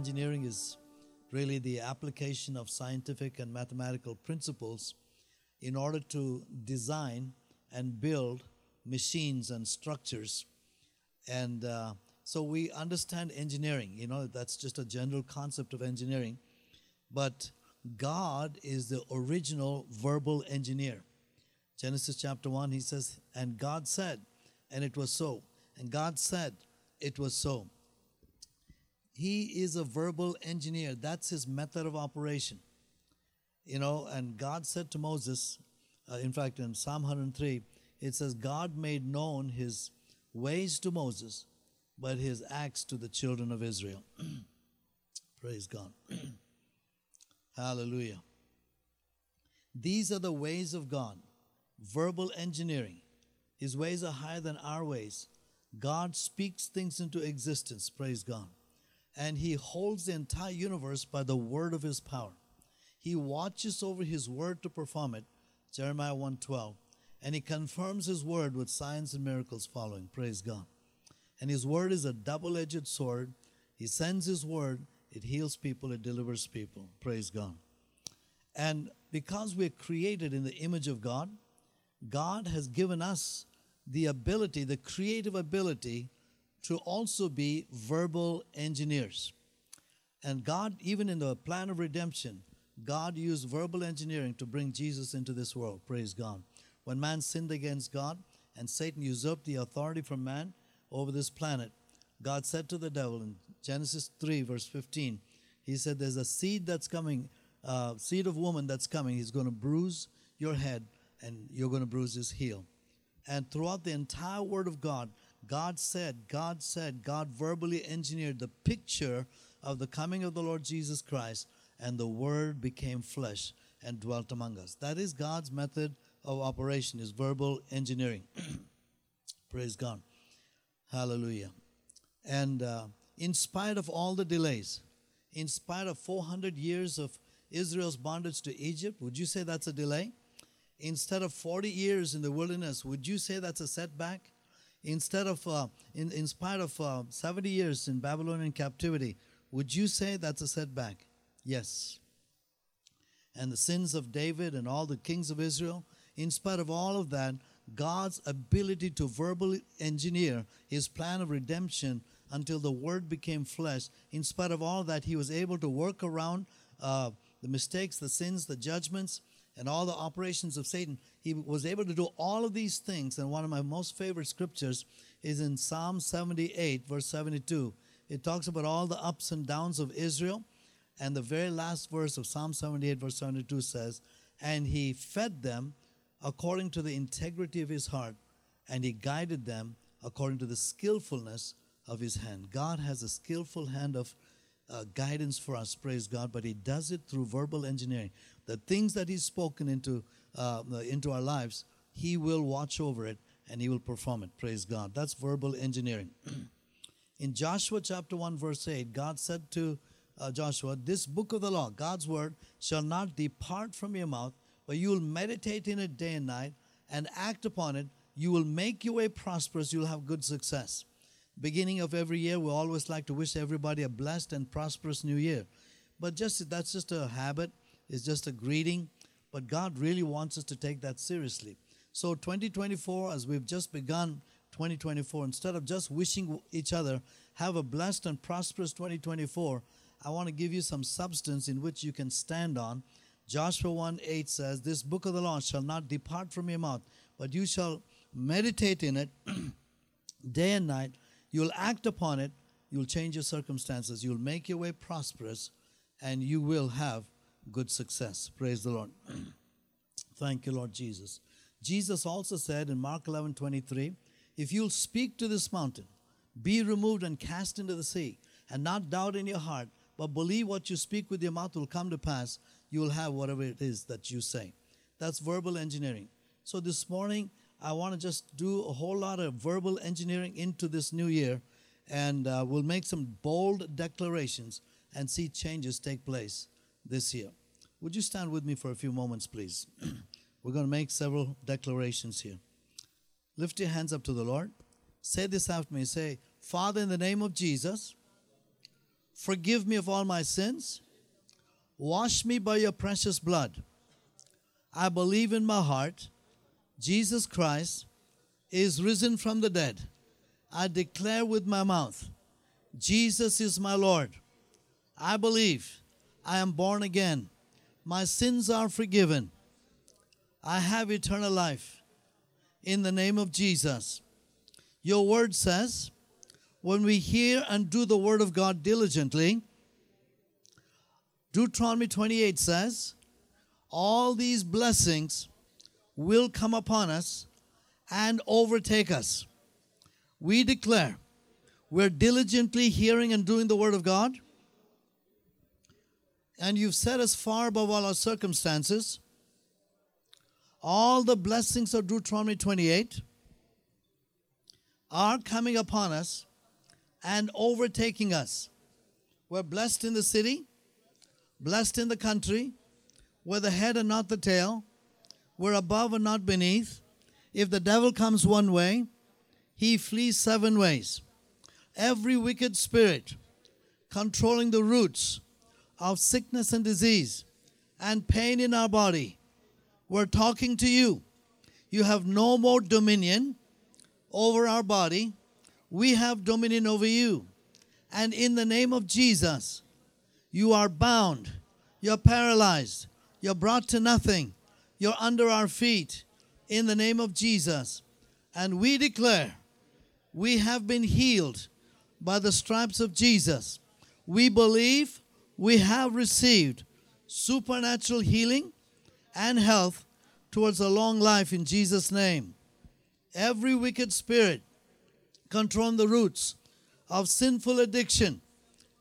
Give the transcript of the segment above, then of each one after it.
engineering is really the application of scientific and mathematical principles in order to design and build machines and structures. And uh, so we understand engineering, you know, that's just a general concept of engineering. But God is the original verbal engineer. Genesis chapter 1, he says, And God said, and it was so. And God said, it was so. He is a verbal engineer. That's his method of operation. You know, and God said to Moses, uh, in fact, in Psalm 103, it says, God made known his ways to Moses, but his acts to the children of Israel. Praise God. Hallelujah. These are the ways of God verbal engineering. His ways are higher than our ways. God speaks things into existence, praise God. And He holds the entire universe by the word of His power. He watches over His word to perform it, Jeremiah 1:12. And He confirms His word with signs and miracles following, praise God. And His word is a double edged sword. He sends His word, it heals people, it delivers people, praise God. And because we're created in the image of God, God has given us the ability, the creative ability, to also be verbal engineers. And God, even in the plan of redemption, God used verbal engineering to bring Jesus into this world. Praise God. When man sinned against God and Satan usurped the authority from man over this planet, God said to the devil in Genesis 3, verse 15, He said, There's a seed that's coming, uh, seed of woman that's coming. He's going to bruise your head and you're going to bruise his heel. And throughout the entire Word of God, God said, God said, God verbally engineered the picture of the coming of the Lord Jesus Christ, and the Word became flesh and dwelt among us. That is God's method of operation, is verbal engineering. Praise God. Hallelujah. And uh, in spite of all the delays, in spite of 400 years of Israel's bondage to Egypt, would you say that's a delay? Instead of 40 years in the wilderness, would you say that's a setback? Instead of, uh, in, in spite of uh, 70 years in Babylonian captivity, would you say that's a setback? Yes. And the sins of David and all the kings of Israel, in spite of all of that, God's ability to verbally engineer his plan of redemption until the word became flesh, in spite of all that, he was able to work around uh, the mistakes, the sins, the judgments, and all the operations of Satan. He was able to do all of these things. And one of my most favorite scriptures is in Psalm 78, verse 72. It talks about all the ups and downs of Israel. And the very last verse of Psalm 78, verse 72 says, And he fed them according to the integrity of his heart, and he guided them according to the skillfulness of his hand. God has a skillful hand of uh, guidance for us, praise God, but He does it through verbal engineering. The things that He's spoken into, uh, into our lives, He will watch over it and He will perform it, praise God. That's verbal engineering. In Joshua chapter 1, verse 8, God said to uh, Joshua, This book of the law, God's word, shall not depart from your mouth, but you will meditate in it day and night and act upon it. You will make your way prosperous, you'll have good success beginning of every year, we always like to wish everybody a blessed and prosperous new year. But just that's just a habit, it's just a greeting. But God really wants us to take that seriously. So 2024, as we've just begun 2024, instead of just wishing each other, have a blessed and prosperous 2024, I want to give you some substance in which you can stand on. Joshua 1 8 says, This book of the law shall not depart from your mouth, but you shall meditate in it day and night You'll act upon it, you'll change your circumstances, you'll make your way prosperous, and you will have good success. Praise the Lord. Thank you, Lord Jesus. Jesus also said in Mark 11 23, If you'll speak to this mountain, be removed and cast into the sea, and not doubt in your heart, but believe what you speak with your mouth will come to pass, you will have whatever it is that you say. That's verbal engineering. So this morning, I want to just do a whole lot of verbal engineering into this new year, and uh, we'll make some bold declarations and see changes take place this year. Would you stand with me for a few moments, please? We're going to make several declarations here. Lift your hands up to the Lord. Say this after me. Say, Father, in the name of Jesus, Forgive me of all my sins. Wash me by your precious blood. I believe in my heart Jesus Christ is risen from the dead. I declare with my mouth Jesus is my Lord. I believe I am born again. My sins are forgiven. I have eternal life in the name of Jesus. Your word says, when we hear and do the word of God diligently, Deuteronomy 28 says, all these blessings will come upon us and overtake us. We declare we're diligently hearing and doing the word of God, and you've set us far above all our circumstances. All the blessings of Deuteronomy 28 are coming upon us and overtaking us. We're blessed in the city, blessed in the country. We're the head and not the tail. We're above and not beneath. If the devil comes one way, he flees seven ways. Every wicked spirit controlling the roots of sickness and disease and pain in our body, we're talking to you. You have no more dominion over our body. We have dominion over you. And in the name of Jesus, you are bound, you're paralyzed, you're brought to nothing, you're under our feet in the name of Jesus. And we declare we have been healed by the stripes of Jesus. We believe we have received supernatural healing and health towards a long life in Jesus' name. Every wicked spirit controlling the roots of sinful addiction,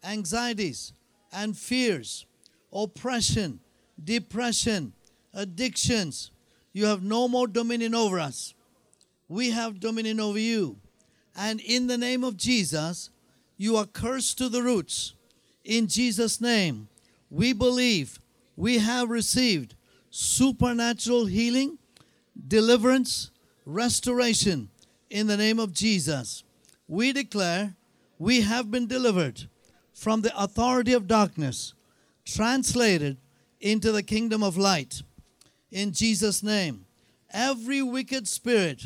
anxieties, and fears, oppression, depression, addictions, you have no more dominion over us. We have dominion over you. And in the name of Jesus, you are cursed to the roots. In Jesus' name, we believe we have received supernatural healing, deliverance, restoration in the name of Jesus. We declare we have been delivered from the authority of darkness, translated into the kingdom of light. In Jesus' name, every wicked spirit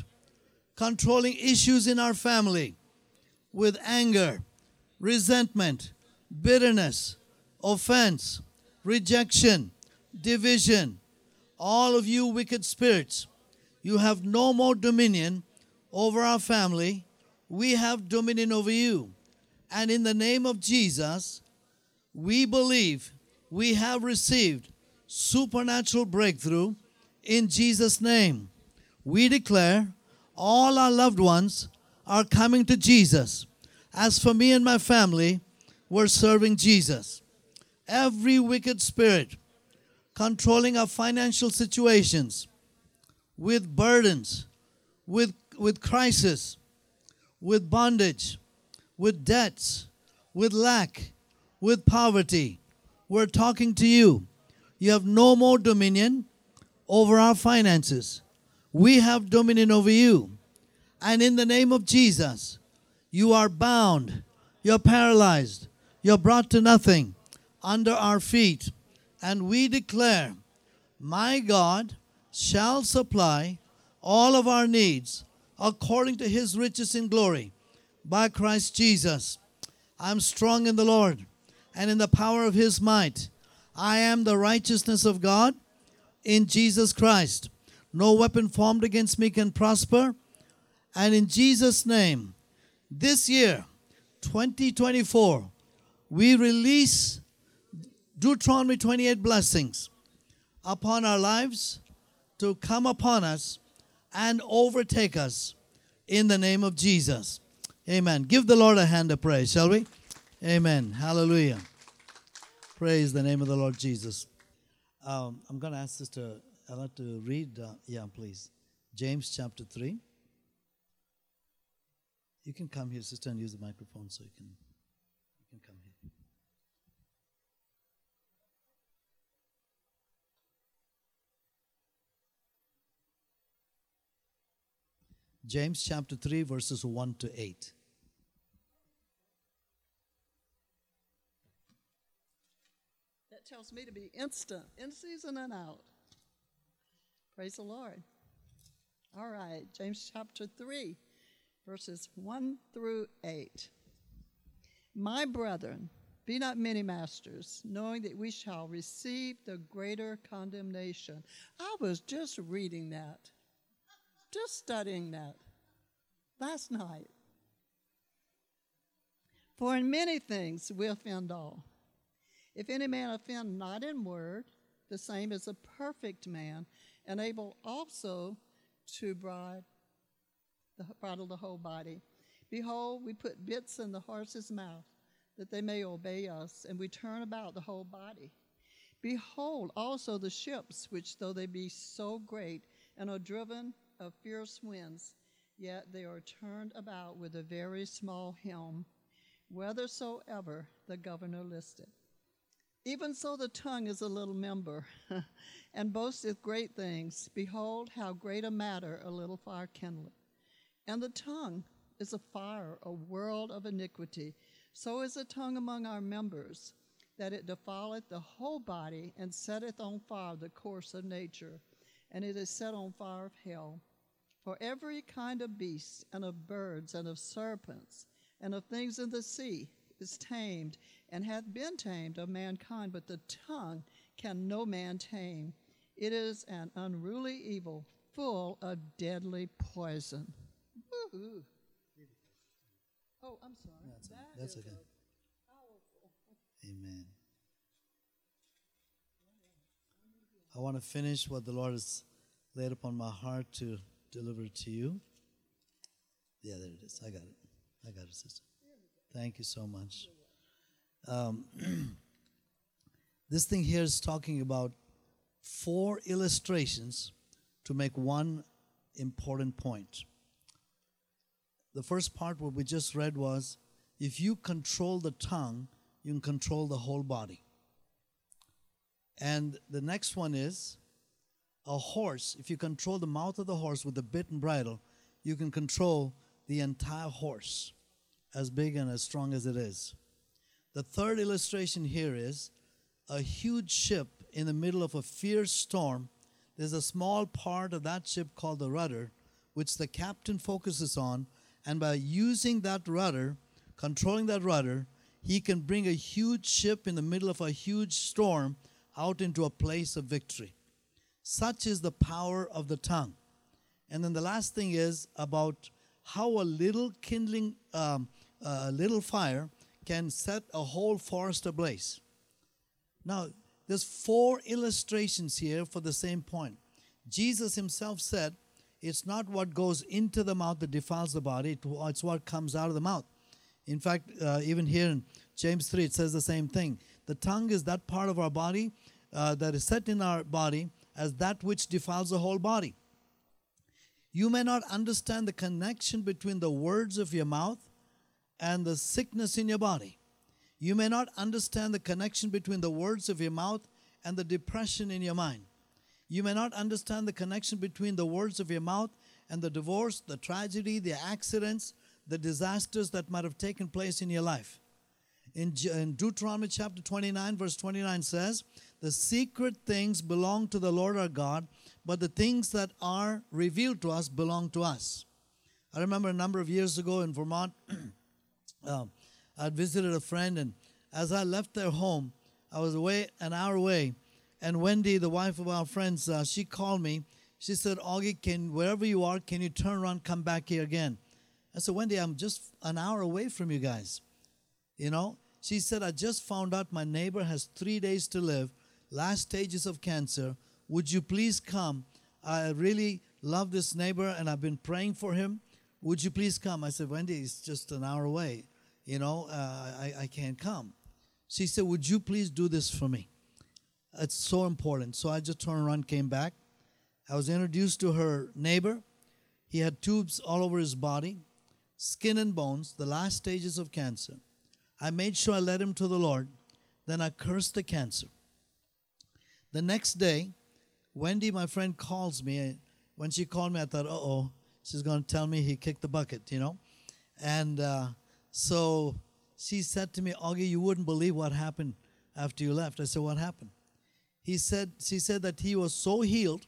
controlling issues in our family with anger, resentment, bitterness, offense, rejection, division, all of you wicked spirits, you have no more dominion over our family. We have dominion over you. And in the name of Jesus, we believe we have received supernatural breakthrough in Jesus' name. We declare all our loved ones are coming to Jesus. As for me and my family, we're serving Jesus. Every wicked spirit controlling our financial situations with burdens, with, with crisis, with bondage, with debts, with lack, with poverty. We're talking to you. You have no more dominion over our finances. We have dominion over you. And in the name of Jesus, you are bound, you're paralyzed, you're brought to nothing under our feet. And we declare, My God shall supply all of our needs according to his riches in glory by Christ Jesus. I'm strong in the Lord and in the power of his might. I am the righteousness of God in Jesus Christ. No weapon formed against me can prosper. And in Jesus' name, this year, 2024, we release Deuteronomy 28 blessings upon our lives to come upon us and overtake us in the name of Jesus. Amen. Give the Lord a hand of praise, shall we? Amen. Hallelujah. Praise the name of the Lord Jesus. Um, I'm going to ask Sister Ella to read, uh, yeah, please, James chapter 3. You can come here, Sister, and use the microphone so you can, you can come here. James chapter 3, verses 1 to 8. That tells me to be instant, in season and out. Praise the Lord. All right, James chapter 3, verses 1 through 8. My brethren, be not many masters, knowing that we shall receive the greater condemnation. I was just reading that, just studying that last night. For in many things we offend all. If any man offend not in word, the same is a perfect man, and able also to bridle the, bridle the whole body. Behold, we put bits in the horse's mouth, that they may obey us, and we turn about the whole body. Behold also the ships, which though they be so great, and are driven of fierce winds, yet they are turned about with a very small helm, whithersoever the governor listed. Even so, the tongue is a little member, and boasteth great things. Behold, how great a matter a little fire kindleth. And the tongue is a fire, a world of iniquity. So is the tongue among our members, that it defileth the whole body, and setteth on fire the course of nature, and it is set on fire of hell. For every kind of beast, and of birds, and of serpents, and of things in the sea, is tamed and hath been tamed of mankind, but the tongue can no man tame. It is an unruly evil, full of deadly poison. Woo-hoo. Oh, I'm sorry. That's, That that's okay. Amen. I want to finish what the Lord has laid upon my heart to deliver to you. Yeah, there it is. I got it. I got it, sister. Thank you so much. Um, this thing here is talking about four illustrations to make one important point. The first part, what we just read, was if you control the tongue, you can control the whole body. And the next one is a horse. If you control the mouth of the horse with the bit and bridle, you can control the entire horse, as big and as strong as it is. The third illustration here is a huge ship in the middle of a fierce storm. There's a small part of that ship called the rudder, which the captain focuses on, and by using that rudder, controlling that rudder, he can bring a huge ship in the middle of a huge storm out into a place of victory. Such is the power of the tongue. And then the last thing is about how a little kindling, um, a little fire can set a whole forest ablaze. Now, there's four illustrations here for the same point. Jesus himself said, It's not what goes into the mouth that defiles the body, it's what comes out of the mouth. In fact, uh, even here in James 3, it says the same thing. The tongue is that part of our body uh, that is set in our body as that which defiles the whole body. You may not understand the connection between the words of your mouth and the sickness in your body. You may not understand the connection between the words of your mouth and the depression in your mind. You may not understand the connection between the words of your mouth and the divorce, the tragedy, the accidents, the disasters that might have taken place in your life. In, Deuteronomy chapter 29, verse 29 says, The secret things belong to the Lord our God, but the things that are revealed to us belong to us. I remember a number of years ago in Vermont, um, I visited a friend, and as I left their home, I was away an hour away, and Wendy, the wife of our friends, uh, she called me. She said, "Augie, can wherever you are, can you turn around, come back here again?" I said, "Wendy, I'm just an hour away from you guys." You know, she said, "I just found out my neighbor has three days to live, last stages of cancer. Would you please come? I really love this neighbor, and I've been praying for him. Would you please come?" I said, "Wendy, it's just an hour away." You know, uh, I, I can't come. She said, Would you please do this for me? It's so important. So I just turned around, came back. I was introduced to her neighbor. He had tubes all over his body, skin and bones, the last stages of cancer. I made sure I led him to the Lord. Then I cursed the cancer. The next day, Wendy, my friend, calls me. When she called me, I thought, uh oh, she's going to tell me he kicked the bucket, you know? And uh, so she said to me, Augie, you wouldn't believe what happened after you left. I said, What happened? He said, She said that he was so healed,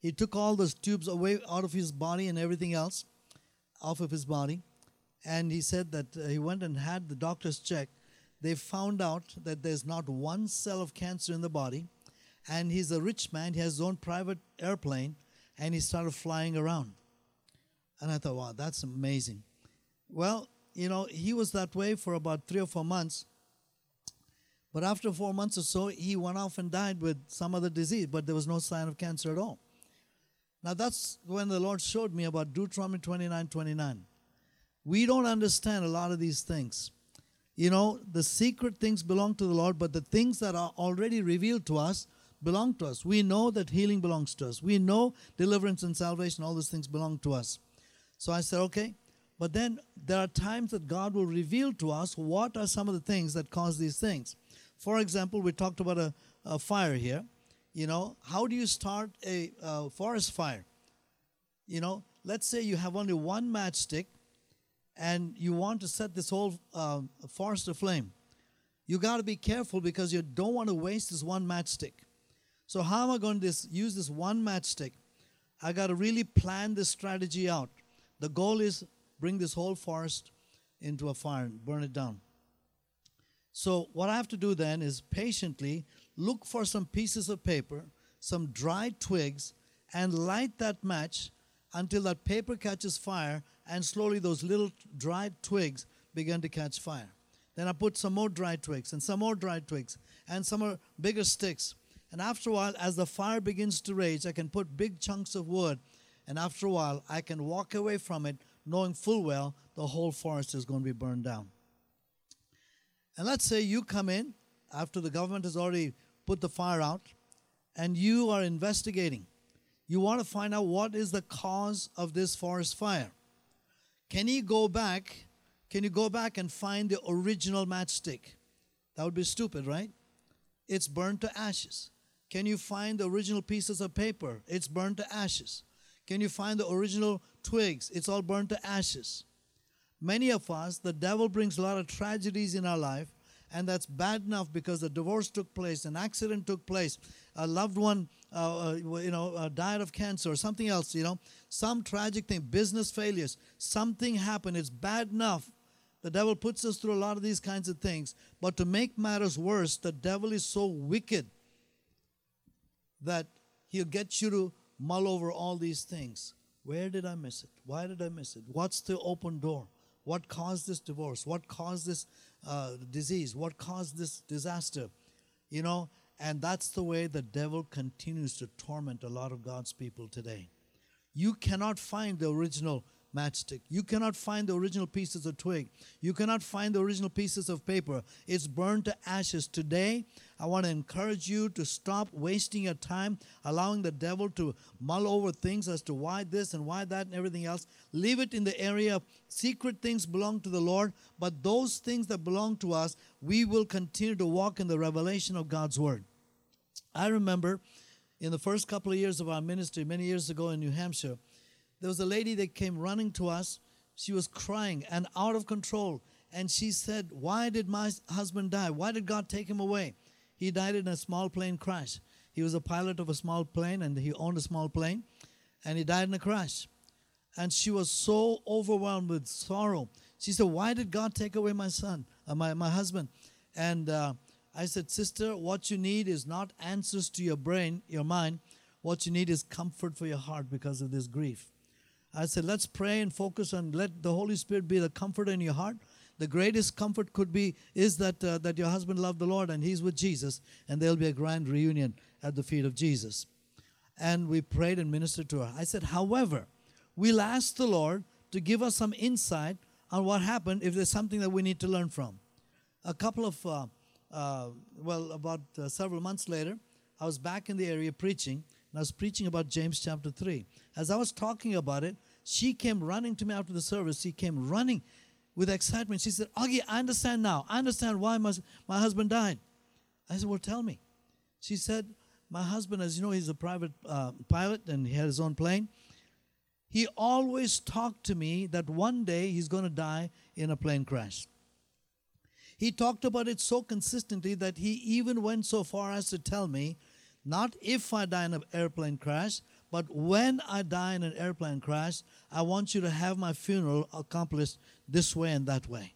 he took all those tubes away out of his body and everything else off of his body. And he said that uh, he went and had the doctors check. They found out that there's not one cell of cancer in the body. And he's a rich man, he has his own private airplane, and he started flying around. And I thought, wow, that's amazing. Well, you know, he was that way for about three or four months. But after four months or so, he went off and died with some other disease, but there was no sign of cancer at all. Now, that's when the Lord showed me about Deuteronomy 29 29. We don't understand a lot of these things. You know, the secret things belong to the Lord, but the things that are already revealed to us belong to us. We know that healing belongs to us. We know deliverance and salvation, all those things belong to us. So I said, okay. But then there are times that God will reveal to us what are some of the things that cause these things. For example, we talked about a, a fire here. You know, how do you start a, a forest fire? You know, let's say you have only one matchstick and you want to set this whole uh, forest aflame. You got to be careful because you don't want to waste this one matchstick. So, how am I going to use this one matchstick? I got to really plan this strategy out. The goal is bring this whole forest into a fire and burn it down. So, what I have to do then is patiently look for some pieces of paper, some dried twigs, and light that match until that paper catches fire and slowly those little dried twigs begin to catch fire. Then I put some more dried twigs and some more dried twigs and some more bigger sticks. And after a while, as the fire begins to rage, I can put big chunks of wood. And after a while, I can walk away from it knowing full well the whole forest is going to be burned down. And let's say you come in after the government has already put the fire out and you are investigating. You want to find out what is the cause of this forest fire. Can you go back? Can you go back and find the original matchstick? That would be stupid, right? It's burned to ashes. Can you find the original pieces of paper? It's burned to ashes. Can you find the original twigs? It's all burned to ashes. Many of us, the devil brings a lot of tragedies in our life, and that's bad enough because a divorce took place, an accident took place, a loved one, uh, uh, you know, uh, died of cancer or something else, you know, some tragic thing, business failures, something happened. It's bad enough. The devil puts us through a lot of these kinds of things. But to make matters worse, the devil is so wicked that he'll get you to mull over all these things. Where did I miss it? Why did I miss it? What's the open door? What caused this divorce? What caused this uh, disease? What caused this disaster? You know, and that's the way the devil continues to torment a lot of God's people today. You cannot find the original matchstick. You cannot find the original pieces of twig. You cannot find the original pieces of paper. It's burned to ashes. Today, I want to encourage you to stop wasting your time allowing the devil to mull over things as to why this and why that and everything else. Leave it in the area of secret things belong to the Lord, but those things that belong to us, we will continue to walk in the revelation of God's word. I remember in the first couple of years of our ministry, many years ago in New Hampshire, there was a lady that came running to us. She was crying and out of control. And she said, Why did my husband die? Why did God take him away? He died in a small plane crash. He was a pilot of a small plane and he owned a small plane. And he died in a crash. And she was so overwhelmed with sorrow. She said, Why did God take away my son, uh, my, my husband? And uh, I said, Sister, what you need is not answers to your brain, your mind. What you need is comfort for your heart because of this grief. I said, let's pray and focus and let the Holy Spirit be the comforter in your heart. The greatest comfort could be is that uh, that your husband loved the Lord and he's with Jesus, and there'll be a grand reunion at the feet of Jesus. And we prayed and ministered to her. I said, however, we'll ask the Lord to give us some insight on what happened if there's something that we need to learn from. A couple of, uh, uh, well, about uh, several months later, I was back in the area preaching, and I was preaching about James chapter 3. As I was talking about it, she came running to me after the service. She came running with excitement. She said, Augie, I understand now. I understand why my, my husband died. I said, Well, tell me. She said, My husband, as you know, he's a private uh, pilot and he had his own plane. He always talked to me that one day he's going to die in a plane crash. He talked about it so consistently that he even went so far as to tell me not if I die in an airplane crash, but when I die in an airplane crash, I want you to have my funeral accomplished this way and that way.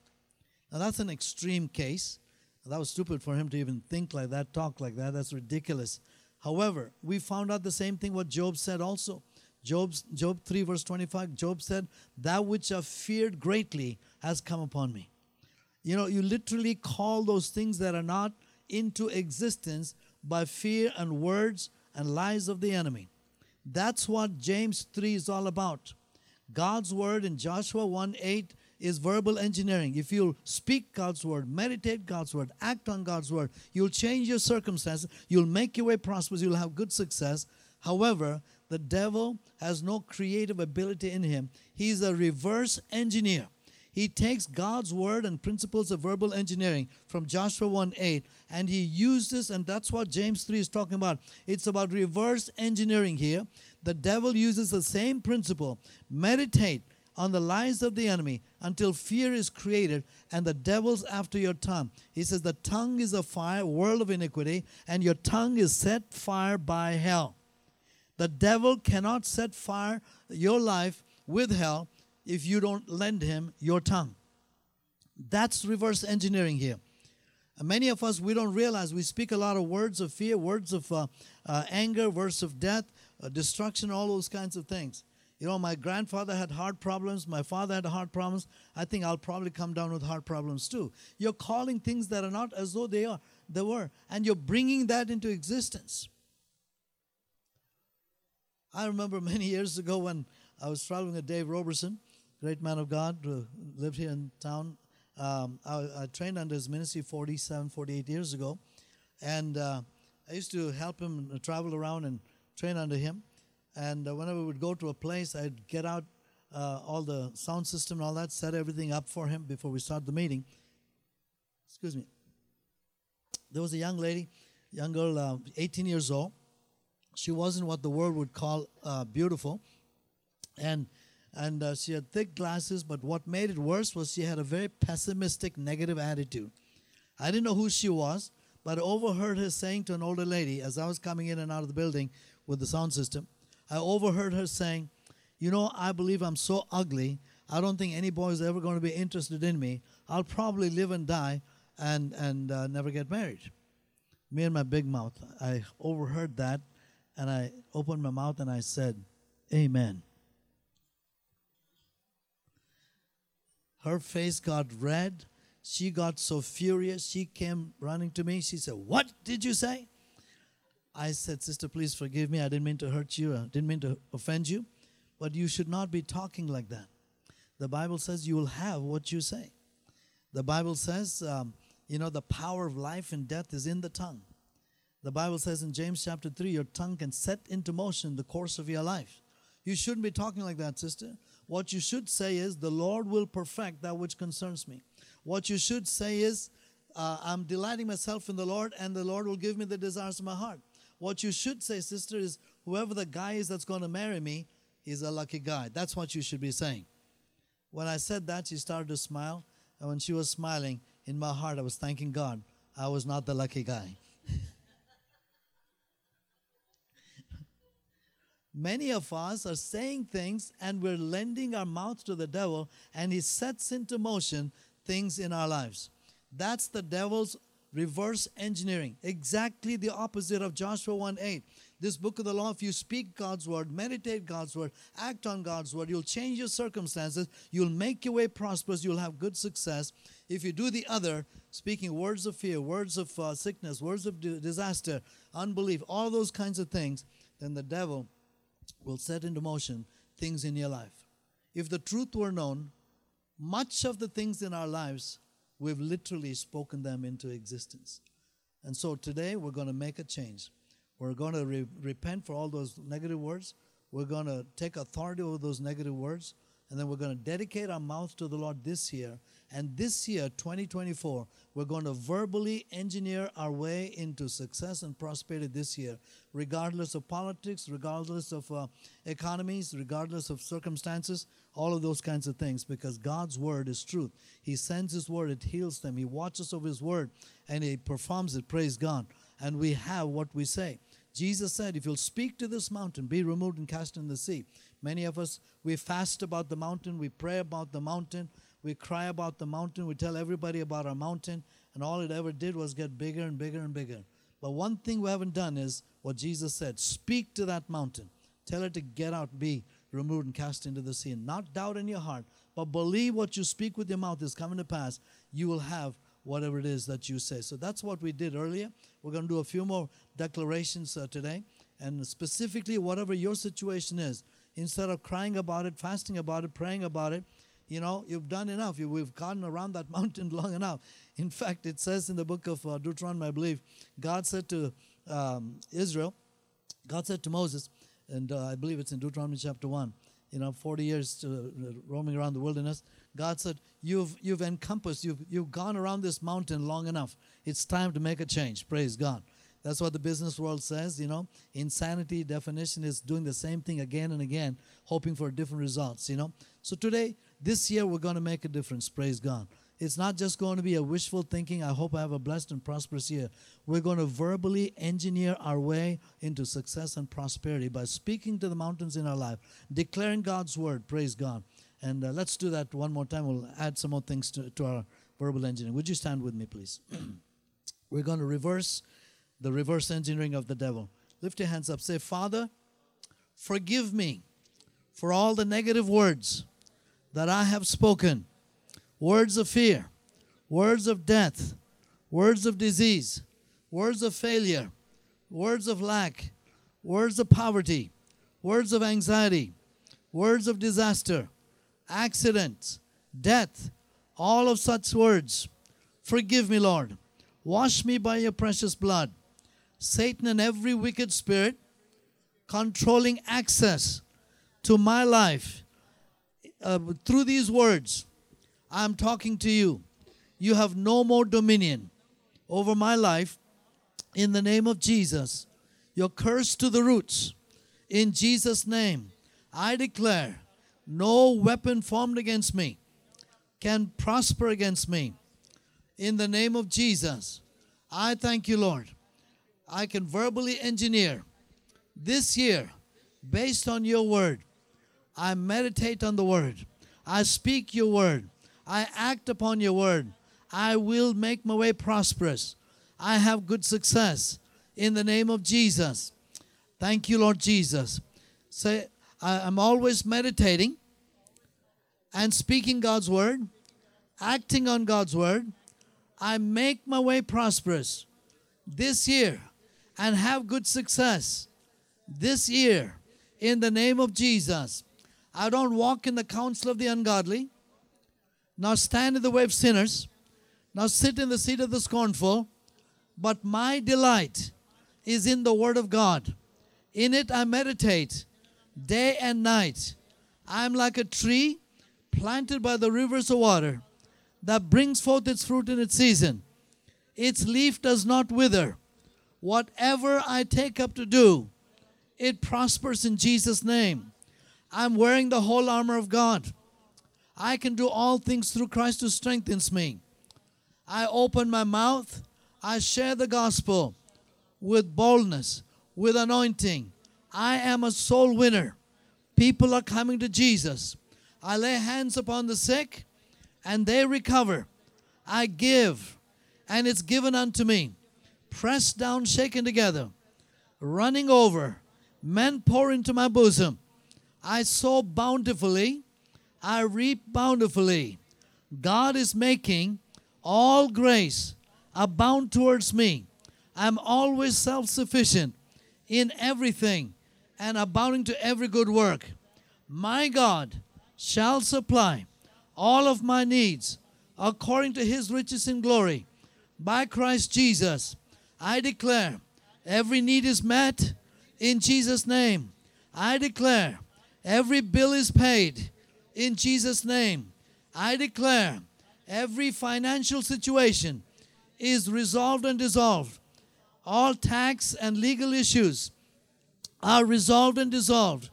Now, that's an extreme case. That was stupid for him to even think like that, talk like that. That's ridiculous. However, we found out the same thing what Job said also. Job's, Job 3, verse 25, Job said, That which I feared greatly has come upon me. You know, you literally call those things that are not into existence by fear and words and lies of the enemy. That's what James 3 is all about. God's word in Joshua 1 8 is verbal engineering. If you'll speak God's word, meditate God's word, act on God's word, you'll change your circumstances, you'll make your way prosperous, you'll have good success. However, the devil has no creative ability in him. He's a reverse engineer. He takes God's word and principles of verbal engineering from Joshua 1 8 and he uses, and that's what James 3 is talking about. It's about reverse engineering here. The devil uses the same principle. Meditate on the lies of the enemy until fear is created and the devil's after your tongue. He says, The tongue is a fire, world of iniquity, and your tongue is set fire by hell. The devil cannot set fire your life with hell if you don't lend him your tongue. That's reverse engineering here. Many of us, we don't realize we speak a lot of words of fear, words of uh, uh, anger, words of death, uh, destruction, all those kinds of things. You know, my grandfather had heart problems. My father had heart problems. I think I'll probably come down with heart problems too. You're calling things that are not as though they are, they were, and you're bringing that into existence. I remember many years ago when I was traveling with Dave Roberson, great man of God who lived here in town. Um, I, I, trained under his ministry 47, 48 years ago. And uh, I used to help him travel around and train under him. And uh, whenever we would go to a place, I'd get out uh, all the sound system and all that, set everything up for him before we start the meeting. Excuse me. There was a young lady, young girl, uh, 18 years old. She wasn't what the world would call uh, beautiful. And and uh, she had thick glasses, but what made it worse was she had a very pessimistic, negative attitude. I didn't know who she was, but I overheard her saying to an older lady as I was coming in and out of the building with the sound system. I overheard her saying, You know, I believe I'm so ugly, I don't think any boy is ever going to be interested in me. I'll probably live and die and, and uh, never get married. Me and my big mouth, I overheard that and I opened my mouth and I said, Amen. Her face got red. She got so furious. She came running to me. She said, What did you say? I said, Sister, please forgive me. I didn't mean to hurt you. I didn't mean to offend you. But you should not be talking like that. The Bible says you will have what you say. The Bible says, um, you know, the power of life and death is in the tongue. The Bible says in James chapter 3, your tongue can set into motion the course of your life. You shouldn't be talking like that, sister. What you should say is, The Lord will perfect that which concerns me. What you should say is, uh, I'm delighting myself in the Lord, and the Lord will give me the desires of my heart. What you should say, sister, is, Whoever the guy is that's going to marry me, he's a lucky guy. That's what you should be saying. When I said that, she started to smile. And when she was smiling, in my heart, I was thanking God. I was not the lucky guy. Many of us are saying things and we're lending our mouth to the devil, and he sets into motion things in our lives. That's the devil's reverse engineering, exactly the opposite of Joshua 1 8. This book of the law, if you speak God's word, meditate God's word, act on God's word, you'll change your circumstances, you'll make your way prosperous, you'll have good success. If you do the other, speaking words of fear, words of uh, sickness, words of disaster, unbelief, all those kinds of things, then the devil will set into motion things in your life. If the truth were known, much of the things in our lives, we've literally spoken them into existence. And so today we're going to make a change. We're going to re- repent for all those negative words. We're going to take authority over those negative words. And then we're going to dedicate our mouth to the Lord this year. And this year, 2024, we're going to verbally engineer our way into success and prosperity this year, regardless of politics, regardless of uh, economies, regardless of circumstances, all of those kinds of things, because God's word is truth. He sends His word, it heals them. He watches over His word, and He performs it. Praise God. And we have what we say. Jesus said, If you'll speak to this mountain, be removed and cast in the sea. Many of us, we fast about the mountain, we pray about the mountain, we cry about the mountain, we tell everybody about our mountain, and all it ever did was get bigger and bigger and bigger. But one thing we haven't done is what Jesus said speak to that mountain. Tell it to get out, be removed, and cast into the sea. And not doubt in your heart, but believe what you speak with your mouth is coming to pass. You will have whatever it is that you say. So that's what we did earlier. We're going to do a few more declarations uh, today. And specifically, whatever your situation is, instead of crying about it, fasting about it, praying about it, you know, you've done enough. You, we've gotten around that mountain long enough. In fact, it says in the book of uh, Deuteronomy, I believe, God said to um, Israel, God said to Moses, and uh, I believe it's in Deuteronomy chapter 1, you know, 40 years to, uh, roaming around the wilderness. God said, you've, you've encompassed, you've, you've gone around this mountain long enough. It's time to make a change. Praise God. That's what the business world says, you know. Insanity definition is doing the same thing again and again, hoping for different results, you know. So today, this year, we're going to make a difference. Praise God. It's not just going to be a wishful thinking. I hope I have a blessed and prosperous year. We're going to verbally engineer our way into success and prosperity by speaking to the mountains in our life, declaring God's word. Praise God. And uh, let's do that one more time. We'll add some more things to, to our verbal engineering. Would you stand with me, please? We're going to reverse the reverse engineering of the devil. Lift your hands up. Say, Father, forgive me for all the negative words that I have spoken words of fear, words of death, words of disease, words of failure, words of lack, words of poverty, words of anxiety, words of disaster, accidents, death, all of such words. Forgive me, Lord. Wash me by your precious blood. Satan and every wicked spirit controlling access to my life uh, through these words, I'm talking to you. You have no more dominion over my life in the name of Jesus. You're cursed to the roots. In Jesus' name, I declare no weapon formed against me can prosper against me. In the name of Jesus, I thank you, Lord. I can verbally engineer this year based on your word. I meditate on the word. I speak your word. I act upon your word. I will make my way prosperous. I have good success in the name of Jesus. Thank you, Lord Jesus. Say, I'm always meditating and speaking God's word, acting on God's word. I make my way prosperous this year and have good success this year in the name of Jesus. I don't walk in the counsel of the ungodly, nor stand in the way of sinners, nor sit in the seat of the scornful, but my delight is in the Word of God. In it I meditate day and night. I am like a tree planted by the rivers of water that brings forth its fruit in its season. Its leaf does not wither Whatever I take up to do, it prospers in Jesus' name. I'm wearing the whole armor of God. I can do all things through Christ who strengthens me. I open my mouth. I share the gospel with boldness, with anointing. I am a soul winner. People are coming to Jesus. I lay hands upon the sick and they recover. I give and it's given unto me pressed down, shaken together, running over, men pour into my bosom. I sow bountifully, I reap bountifully. God is making all grace abound towards me. I'm always self sufficient in everything and abounding to every good work. My God shall supply all of my needs according to his riches in glory by Christ Jesus. I declare every need is met in Jesus' name. I declare every bill is paid In Jesus' name, I declare every financial situation is resolved and dissolved. All tax and legal issues are resolved and dissolved.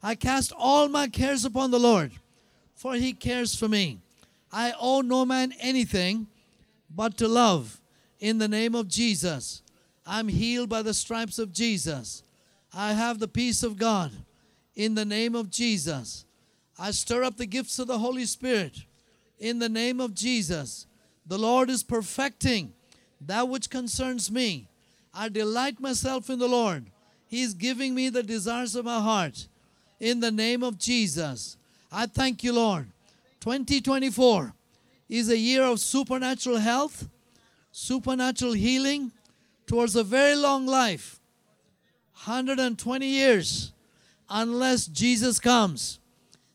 I cast all my cares upon the Lord, for he cares for me. I owe no man anything but to love in the name of Jesus. I'm healed by the stripes of Jesus. I have the peace of God in the name of Jesus. I stir up the gifts of the Holy Spirit in the name of Jesus. The Lord is perfecting that which concerns me. I delight myself in the Lord. He is giving me the desires of my heart in the name of Jesus. I thank you, Lord. 2024 is a year of supernatural health, supernatural healing towards a very long life 120 years unless Jesus comes.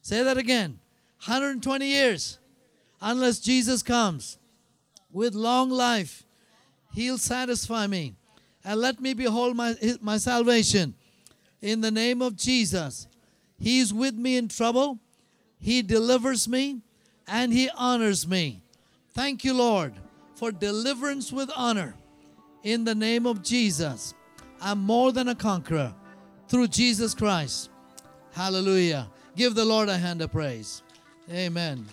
Say that again 120 years unless Jesus comes. With long life, He'll satisfy me and let me behold my, my salvation in the name of Jesus. He's with me in trouble, He delivers me, and He honors me. Thank you, Lord, for deliverance with honor in the name of Jesus. I'm more than a conqueror through Jesus Christ. Hallelujah. Give the Lord a hand of praise. Amen.